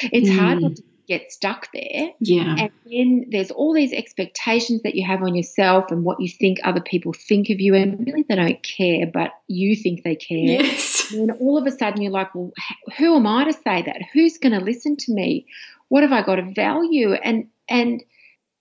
it's hard Mm. not to get stuck there. Yeah. And then there's all these expectations that you have on yourself and what you think other people think of you. And really, they don't care, but you think they care. Yes. And then all of a sudden, you're like, well, who am I to say that? Who's going to listen to me? What have I got of value? And, and,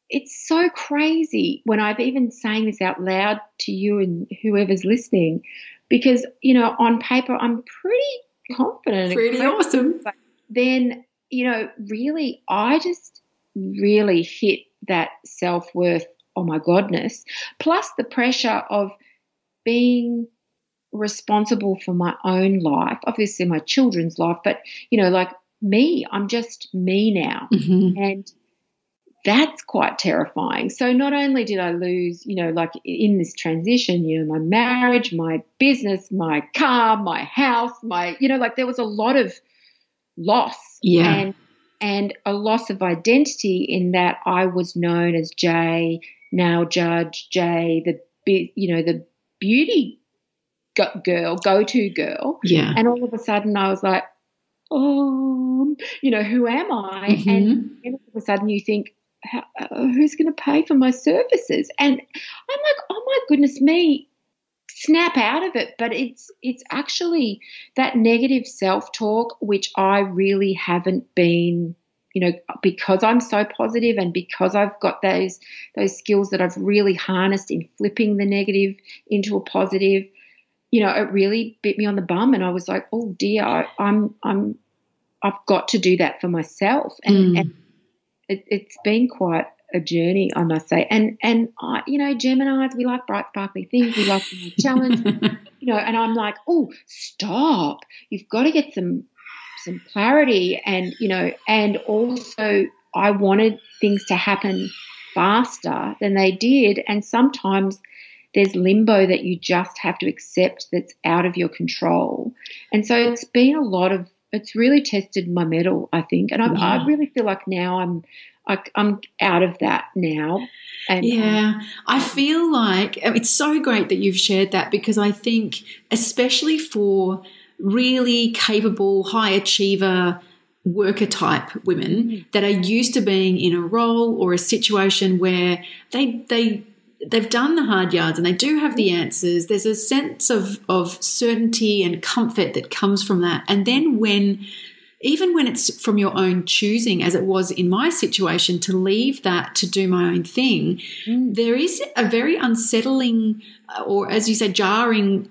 it's so crazy when I've even saying this out loud to you and whoever's listening, because you know on paper I'm pretty confident, pretty awesome. But then you know, really, I just really hit that self worth. Oh my godness! Plus the pressure of being responsible for my own life, obviously my children's life, but you know, like me, I'm just me now, mm-hmm. and that's quite terrifying. So not only did I lose, you know, like in this transition, you know, my marriage, my business, my car, my house, my, you know, like there was a lot of loss. Yeah. And and a loss of identity in that I was known as Jai, now Judge Jai, the you know the beauty girl, go to girl. Yeah. And all of a sudden I was like, oh, you know, who am I? Mm-hmm. And, and all of a sudden you think, uh, who's going to pay for my services? And I'm like, oh my goodness me, snap out of it. But it's it's actually that negative self talk which I really haven't been. You know, because I'm so positive and because I've got those those skills that I've really harnessed in flipping the negative into a positive, you know, it really bit me on the bum, and I was like, "Oh dear, I, I'm, I'm, I've got to do that for myself." And, Mm. and it, has been quite a journey, I must say. And and I, you know, Gemini's, we like bright, sparkly things. We like the challenge, you know. And I'm like, "Oh, stop! You've got to get some some clarity." And you know, and also, I wanted things to happen faster than they did, and sometimes there's limbo that you just have to accept that's out of your control. And so it's been a lot of it's really tested my mettle, I think, and I, Yeah. I really feel like now I'm I, I'm out of that now. And Yeah, I feel like it's so great that you've shared that because I think, especially for really capable, high achiever, worker type women mm-hmm. that are used to being in a role or a situation where they they they've done the hard yards and they do have the answers. There's a sense of of certainty and comfort that comes from that. And then when even when it's from your own choosing, as it was in my situation, to leave that to do my own thing, Mm. there is a very unsettling, uh, or as you say, jarring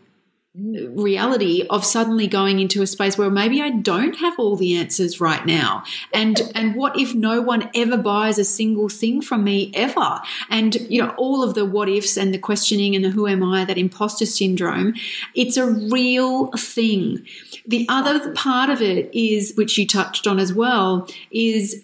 reality of suddenly going into a space where maybe I don't have all the answers right now. And and what if no one ever buys a single thing from me ever? And you know, all of the what ifs and the questioning and the who am I, that imposter syndrome, it's a real thing. The other part of it is, which you touched on as well, is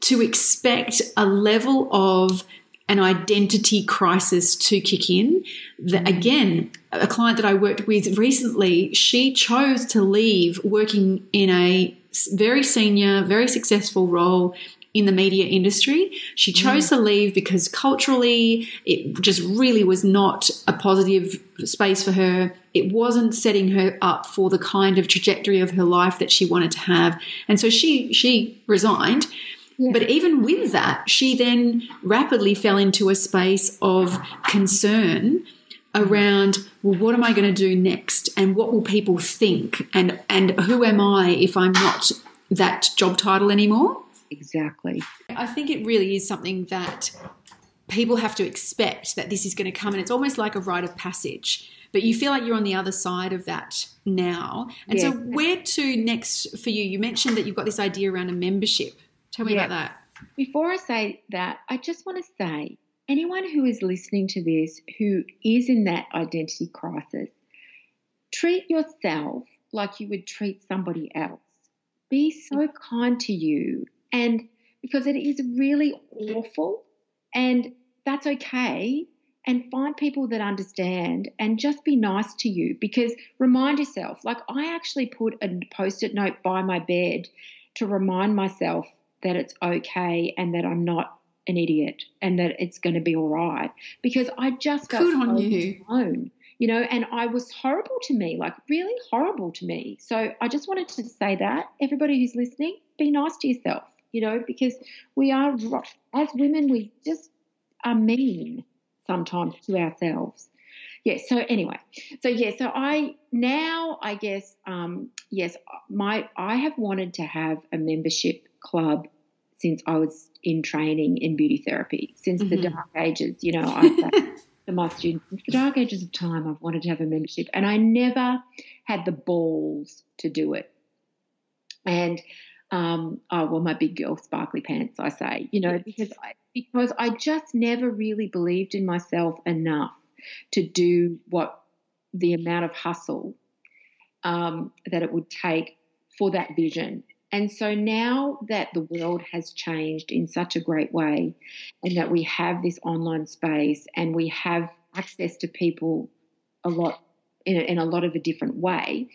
to expect a level of an identity crisis to kick in. The, mm. again, a client that I worked with recently, she chose to leave working in a very senior, very successful role in the media industry. She mm. chose to leave because culturally it just really was not a positive space for her. It wasn't setting her up for the kind of trajectory of her life that she wanted to have. And so she she resigned. Yeah. But even with that, she then rapidly fell into a space of concern around well what am i going to do next? And what will people think? And and who am i if i'm not that job title anymore? Exactly. i think it really is something that people have to expect that this is going to come and it's almost like a rite of passage. But you feel like you're on the other side of that now. And so where to next for you? You mentioned that you've got this idea around a membership tell me Yeah. about that Before I say that, I just want to say anyone who is listening to this who is in that identity crisis, treat yourself like you would treat somebody else. Be so mm. kind to you, and because it is really awful, and that's okay. And find people that understand and just be nice to you because remind yourself like, I actually put a post it note by my bed to remind myself that it's okay and that I'm not an idiot and that it's going to be all right because I just felt Good on you. alone, you know, and I was horrible to me, like really horrible to me. So I just wanted to say that everybody who's listening, be nice to yourself. you know, because we are, as women, we just are mean sometimes to ourselves. Yes. Yeah, so anyway, so yeah, so I now I guess um, yes, my I have wanted to have a membership club since I was in training in beauty therapy since mm-hmm. the dark ages. You know, I to my students since the dark ages of time. I've wanted to have a membership, and I never had the balls to do it. And um, oh well, my big girl sparkly pants, I say, you know, because I because I just never really believed in myself enough to do what the amount of hustle um, that it would take for that vision. And so now that the world has changed in such a great way, and that we have this online space and we have access to people a lot in a, in a lot of a different way,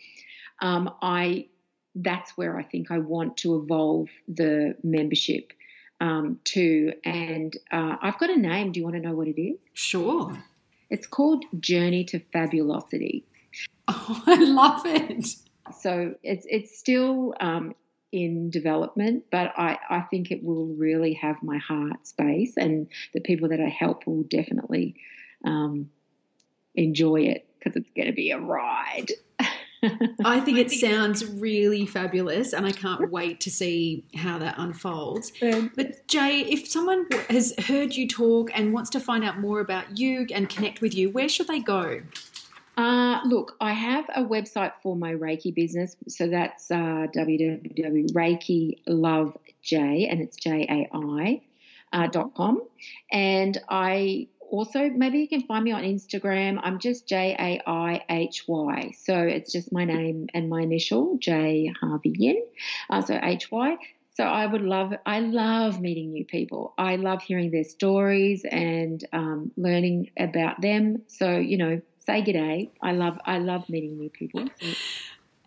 um, I that's where I think I want to evolve the membership um, to. And uh, I've got a name. Do you want to know what it is? Sure. It's called Journey to Fabulosity. Oh, I love it. So it's it's still um, in development, but I, I think it will really have my heart space, and the people that I help will definitely um, enjoy it because it's going to be a ride. I think it sounds really fabulous, and I can't wait to see how that unfolds. But, Jai, if someone has heard you talk and wants to find out more about you and connect with you, where should they go? Uh, look, I have a website for my Reiki business. So that's uh, www.reikilovej, and it's J A I. Uh, dot com and I also, maybe you can find me on Instagram. I'm just J A I H Y. So it's just my name and my initial, J Harvey Yin. Uh, so H Y. So I would love, I love meeting new people. I love hearing their stories and um, learning about them. So, you know, say good day. I love, I love meeting new people. So,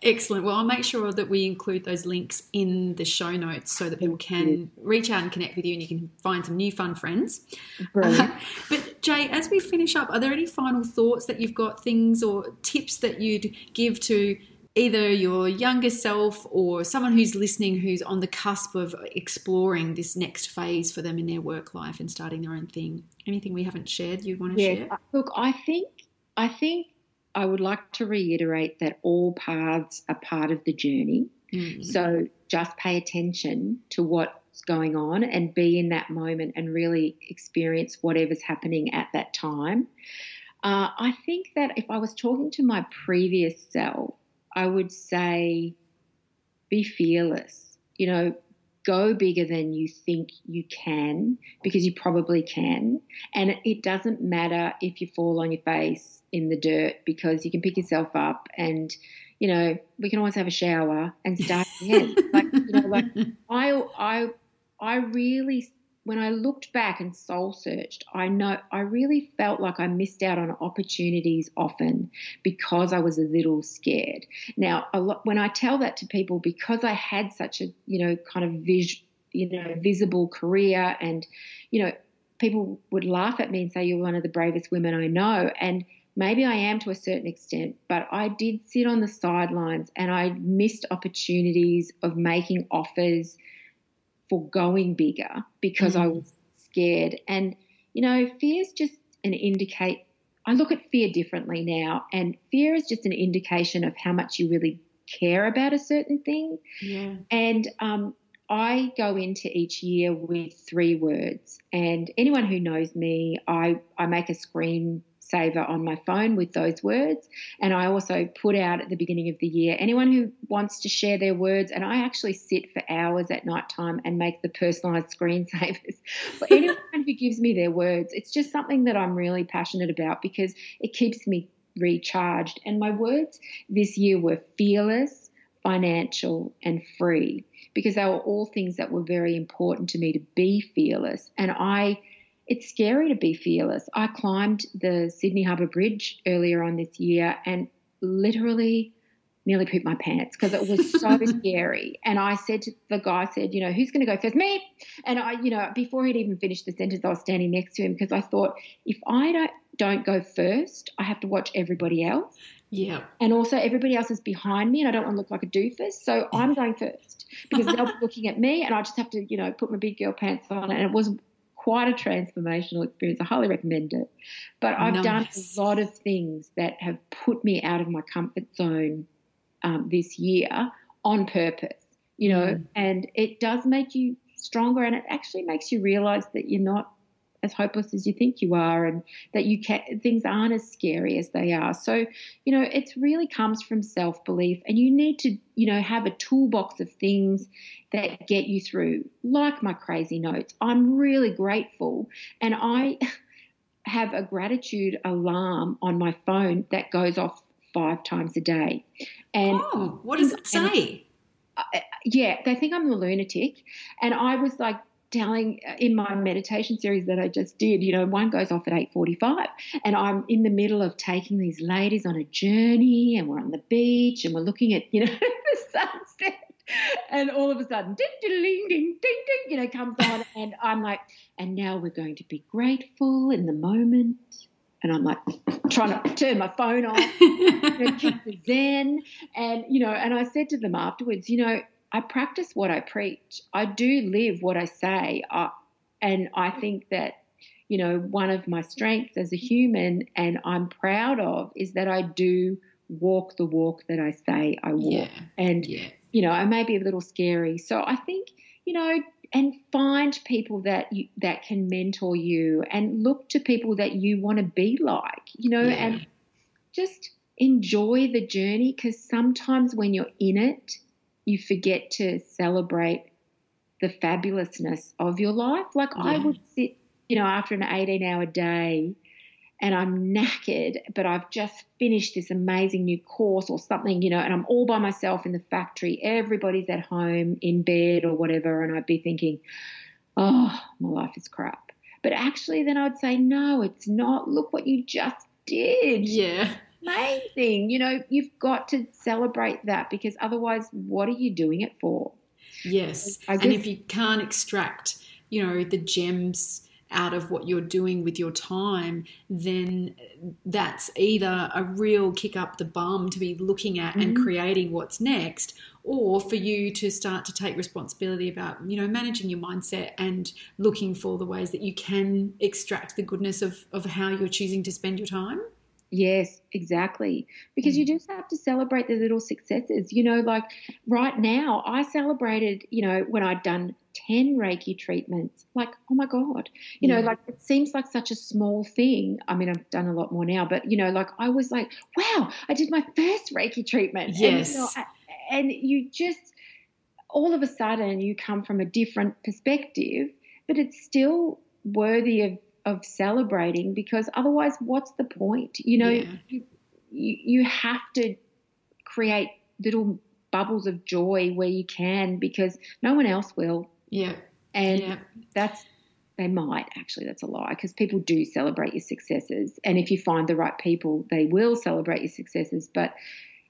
Excellent. Well, I'll make sure that we include those links in the show notes so that people can reach out and connect with you and you can find some new fun friends. Uh, but, Jai, as we finish up, are there any final thoughts that you've got, things or tips that you'd give to either your younger self or someone who's listening who's on the cusp of exploring this next phase for them in their work life and starting their own thing? Anything we haven't shared you want to yeah, share? Look, I think, I think I would like to reiterate that all paths are part of the journey. Mm-hmm. So just pay attention to what's going on and be in that moment and really experience whatever's happening at that time. Uh, I think that if I was talking to my previous self, I would say be fearless. You know, go bigger than you think you can because you probably can. And it doesn't matter if you fall on your face in the dirt because you can pick yourself up and you know we can always have a shower and start again. like you know, like I I I really when I looked back and soul searched, I know I really felt like I missed out on opportunities often because I was a little scared. Now, lot, when I tell that to people, because I had such a you know kind of vis, you know visible career, and you know people would laugh at me and say you're one of the bravest women I know, and maybe I am to a certain extent, but I did sit on the sidelines and I missed opportunities of making offers for going bigger because mm. I was scared. And, you know, fear is just an indicate. I look at fear differently now, and fear is just an indication of how much you really care about a certain thing. Yeah. And um, I go into each year with three words. And anyone who knows me, I, I make a screen saver on my phone with those words. And I also put out at the beginning of the year anyone who wants to share their words, and I actually sit for hours at night time and make the personalized screensavers for anyone who gives me their words. It's just something that I'm really passionate about because it keeps me recharged. And my words this year were fearless, financial, and free because they were all things that were very important to me to be fearless. And I it's scary to be fearless. I climbed the Sydney Harbour Bridge earlier on this year and literally nearly pooped my pants because it was so scary. And I said to the guy, I said, you know, who's going to go first? Me. And I, you know, before he'd even finished the sentence, I was standing next to him because I thought if I don't don't go first, I have to watch everybody else. Yeah. And also, everybody else is behind me, and I don't want to look like a doofus. So I'm mm. going first because they'll be looking at me, and I just have to, you know, put my big girl pants on. And it was quite a transformational experience. I highly recommend it. But I've nice. done a lot of things that have put me out of my comfort zone um, this year on purpose, you know, mm. and it does make you stronger and it actually makes you realize that you're not as hopeless as you think you are and that you can things aren't as scary as they are. So you know it really comes from self-belief and you need to you know have a toolbox of things that get you through. Like my crazy notes i'm really grateful and i have a gratitude alarm on my phone that goes off five times a day. And oh, what does it say? Yeah, they think I'm a lunatic. And I was like telling uh, in my meditation series that I just did, you know, one goes off at 8:45 and I'm in the middle of taking these ladies on a journey and we're on the beach and we're looking at, you know, the sunset. And all of a sudden, ding, ding, ding, ding, ding, you know, comes on, and I'm like, and now we're going to be grateful in the moment and I'm like trying to turn my phone off, you know, keep the zen. And, you know, and I said to them afterwards, you know, I practice what I preach. I do live what I say. I, and I think that, you know, one of my strengths as a human and I'm proud of is that I do walk the walk that I say I walk. Yeah. And, yeah. you know, I may be a little scary. So I think, you know, and find people that you, that can mentor you and look to people that you want to be like, you know, yeah. and just enjoy the journey because sometimes when you're in it, you forget to celebrate the fabulousness of your life. Like yeah. I would sit, you know, after an 18 hour day and I'm knackered, but I've just finished this amazing new course or something, you know, and I'm all by myself in the factory. Everybody's at home in bed or whatever. And I'd be thinking, oh, my life is crap. But actually, then I'd say, no, it's not. Look what you just did. Yeah. Amazing. You know, you've got to celebrate that because otherwise, what are you doing it for? Yes. Guess, and if you can't extract, you know, the gems out of what you're doing with your time, then that's either a real kick up the bum to be looking at mm-hmm. and creating what's next, or for you to start to take responsibility about, you know, managing your mindset and looking for the ways that you can extract the goodness of, of how you're choosing to spend your time. Yes, exactly. Because you mm. just have to celebrate the little successes. You know, like right now, I celebrated, you know, when I'd done 10 Reiki treatments. Like, oh my God. You yeah. know, like it seems like such a small thing. I mean, I've done a lot more now, but, you know, like I was like, wow, I did my first Reiki treatment. Yes. And, you, know, I, and you just, all of a sudden, you come from a different perspective, but it's still worthy of, of celebrating because otherwise, what's the point? You know, yeah. you, you have to create little bubbles of joy where you can because no one else will. Yeah. And yeah. that's, they might actually, that's a lie because people do celebrate your successes. And if you find the right people, they will celebrate your successes. But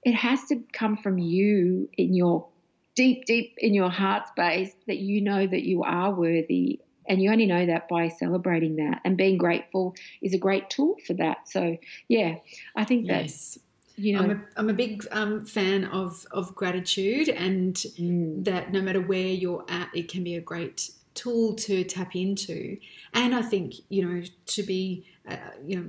it has to come from you in your deep, deep in your heart space that you know that you are worthy. And you only know that by celebrating that. And being grateful is a great tool for that. So, yeah, I think yes. that you know, I'm a, I'm a big um, fan of of gratitude, and mm. that no matter where you're at, it can be a great tool to tap into. And I think you know to be uh, you know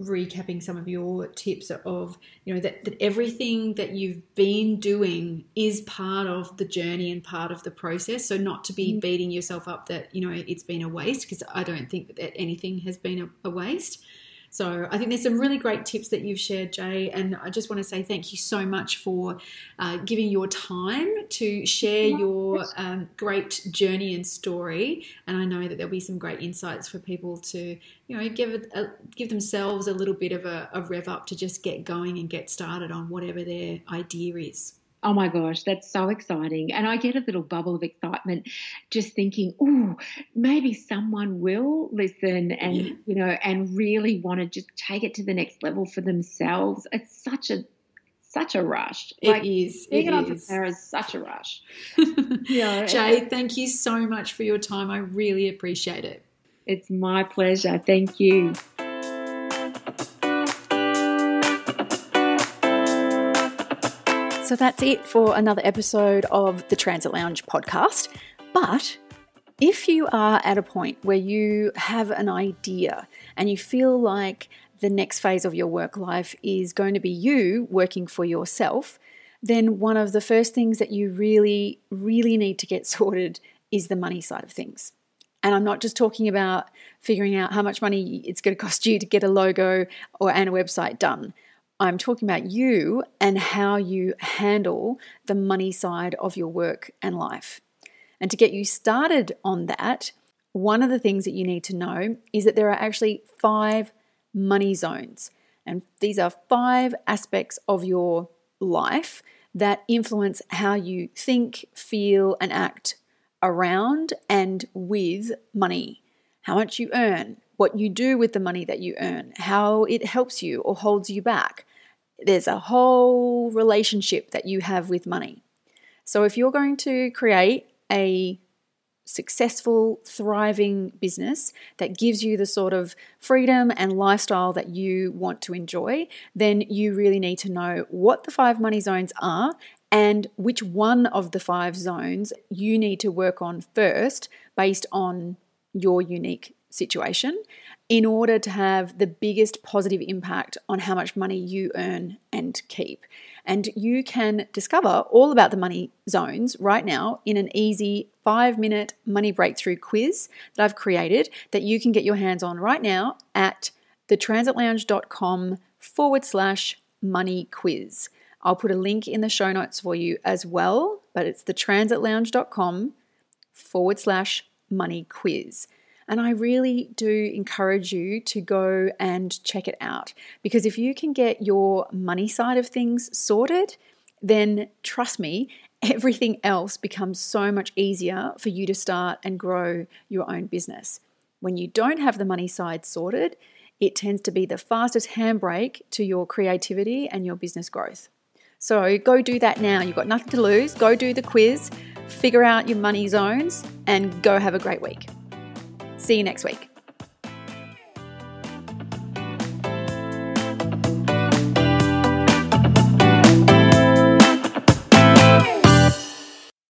recapping some of your tips of you know that, that everything that you've been doing is part of the journey and part of the process so not to be mm. beating yourself up that you know it's been a waste because i don't think that anything has been a, a waste so I think there's some really great tips that you've shared, Jai, and I just want to say thank you so much for uh, giving your time to share your um, great journey and story. And I know that there'll be some great insights for people to, you know, give a, give themselves a little bit of a, a rev up to just get going and get started on whatever their idea is. Oh my gosh, that's so exciting. And I get a little bubble of excitement just thinking, oh, maybe someone will listen and, yeah. you know, and really want to just take it to the next level for themselves. It's such a such a rush. It like, is. Being it an entrepreneur is. is such a rush. yeah. Jai, thank you so much for your time. I really appreciate it. It's my pleasure. Thank you. So that's it for another episode of the Transit Lounge podcast. But if you are at a point where you have an idea and you feel like the next phase of your work life is going to be you working for yourself, then one of the first things that you really, really need to get sorted is the money side of things. And I'm not just talking about figuring out how much money it's going to cost you to get a logo or and a website done. I'm talking about you and how you handle the money side of your work and life. And to get you started on that, one of the things that you need to know is that there are actually five money zones. And these are five aspects of your life that influence how you think, feel, and act around and with money. How much you earn, what you do with the money that you earn, how it helps you or holds you back. There's a whole relationship that you have with money. So, if you're going to create a successful, thriving business that gives you the sort of freedom and lifestyle that you want to enjoy, then you really need to know what the five money zones are and which one of the five zones you need to work on first based on your unique situation in order to have the biggest positive impact on how much money you earn and keep. And you can discover all about the money zones right now in an easy five minute money breakthrough quiz that I've created that you can get your hands on right now at thetransitlounge.com forward slash money quiz. I'll put a link in the show notes for you as well, but it's thetransitlounge.com forward slash money quiz. And I really do encourage you to go and check it out because if you can get your money side of things sorted, then trust me, everything else becomes so much easier for you to start and grow your own business. When you don't have the money side sorted, it tends to be the fastest handbrake to your creativity and your business growth. So go do that now. You've got nothing to lose. Go do the quiz, figure out your money zones, and go have a great week. See you next week.